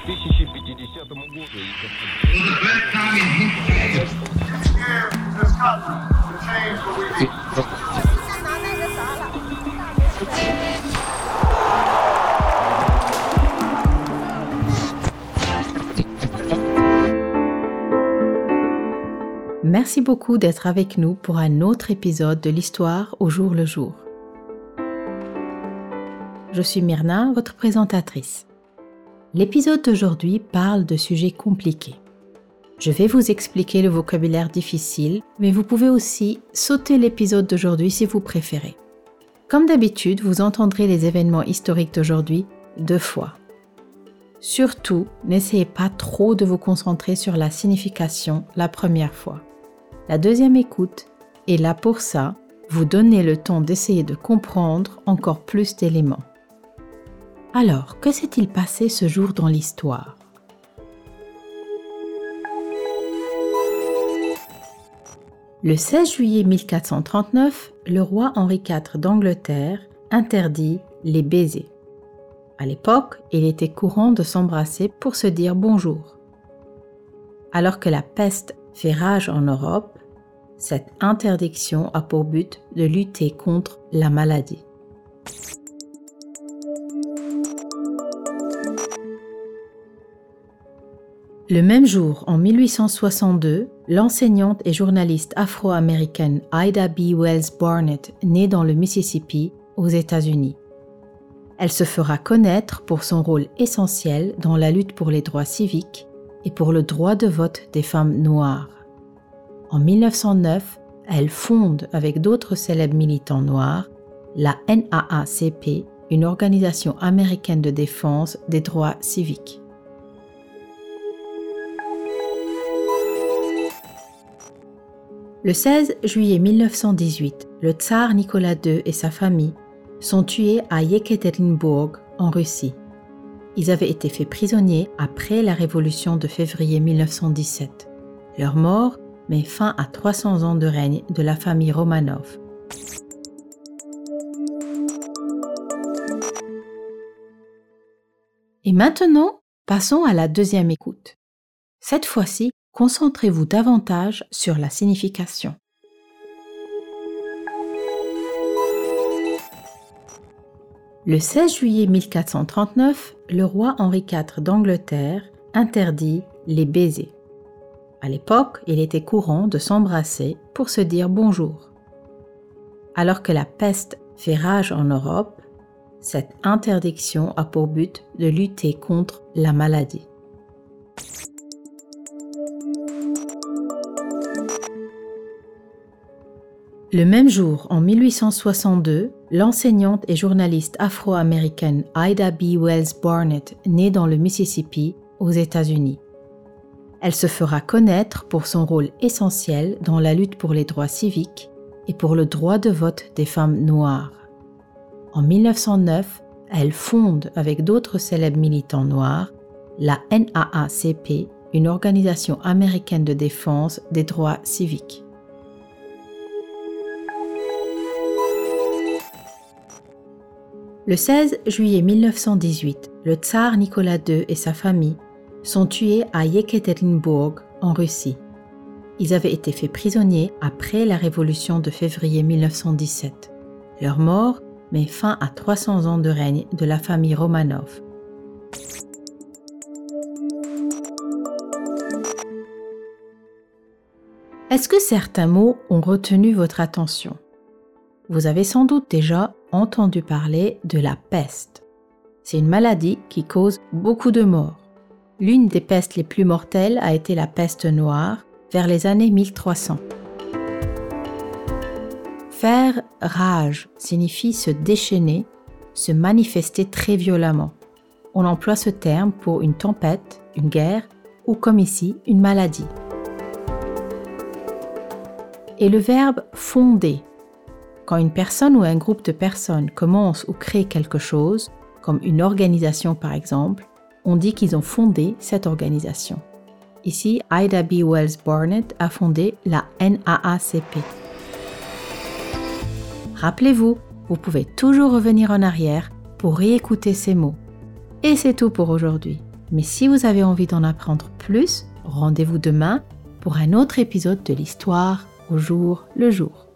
2050 году. Merci beaucoup d'être avec nous pour un autre épisode de l'histoire au jour le jour. Je suis Myrna, votre présentatrice. L'épisode d'aujourd'hui parle de sujets compliqués. Je vais vous expliquer le vocabulaire difficile, mais vous pouvez aussi sauter l'épisode d'aujourd'hui si vous préférez. Comme d'habitude, vous entendrez les événements historiques d'aujourd'hui deux fois. Surtout, n'essayez pas trop de vous concentrer sur la signification la première fois. La deuxième écoute est là pour ça, vous donner le temps d'essayer de comprendre encore plus d'éléments. Alors, que s'est-il passé ce jour dans l'histoire? Le 16 juillet 1439, le roi Henri IV d'Angleterre interdit les baisers. À l'époque, il était courant de s'embrasser pour se dire bonjour. Alors que la peste fait rage en Europe, cette interdiction a pour but de lutter contre la maladie. Le même jour, en 1862, l'enseignante et journaliste afro-américaine Ida B. Wells Barnett naît dans le Mississippi, aux États-Unis. Elle se fera connaître pour son rôle essentiel dans la lutte pour les droits civiques et pour le droit de vote des femmes noires. En 1909, elle fonde avec d'autres célèbres militants noirs la NAACP, une organisation américaine de défense des droits civiques. Le 16 juillet 1918, le tsar Nicolas II et sa famille sont tués à Yekaterinbourg, en Russie. Ils avaient été faits prisonniers après la révolution de février 1917. Leur mort met fin à 300 ans de règne de la famille Romanov. Et maintenant, passons à la deuxième écoute. Cette fois-ci, concentrez-vous davantage sur la signification. Le 16 juillet 1439, le roi Henri IV d'Angleterre interdit les baisers. À l'époque, il était courant de s'embrasser pour se dire bonjour. Alors que la peste fait rage en Europe, cette interdiction a pour but de lutter contre la maladie. Le même jour, en 1862, l'enseignante et journaliste afro-américaine Ida B. Wells Barnett naît dans le Mississippi, aux États-Unis. Elle se fera connaître pour son rôle essentiel dans la lutte pour les droits civiques et pour le droit de vote des femmes noires. En 1909, elle fonde avec d'autres célèbres militants noirs la NAACP, une organisation américaine de défense des droits civiques. Le 16 juillet 1918, le tsar Nicolas II et sa famille sont tués à Yekaterinbourg, en Russie. Ils avaient été faits prisonniers après la révolution de février 1917. Leur mort met fin à 300 ans de règne de la famille Romanov. Est-ce que certains mots ont retenu votre attention? Vous avez sans doute déjà entendu parler de la peste. C'est une maladie qui cause beaucoup de morts. L'une des pestes les plus mortelles a été la peste noire vers les années 1300. Faire rage signifie se déchaîner, se manifester très violemment. On emploie ce terme pour une tempête, une guerre ou comme ici, une maladie. Et le verbe fonder quand une personne ou un groupe de personnes commence ou crée quelque chose, comme une organisation par exemple, on dit qu'ils ont fondé cette organisation. Ici, Ida B. Wells Barnett a fondé la NAACP. Rappelez-vous, vous pouvez toujours revenir en arrière pour réécouter ces mots. Et c'est tout pour aujourd'hui. Mais si vous avez envie d'en apprendre plus, rendez-vous demain pour un autre épisode de l'histoire au jour le jour.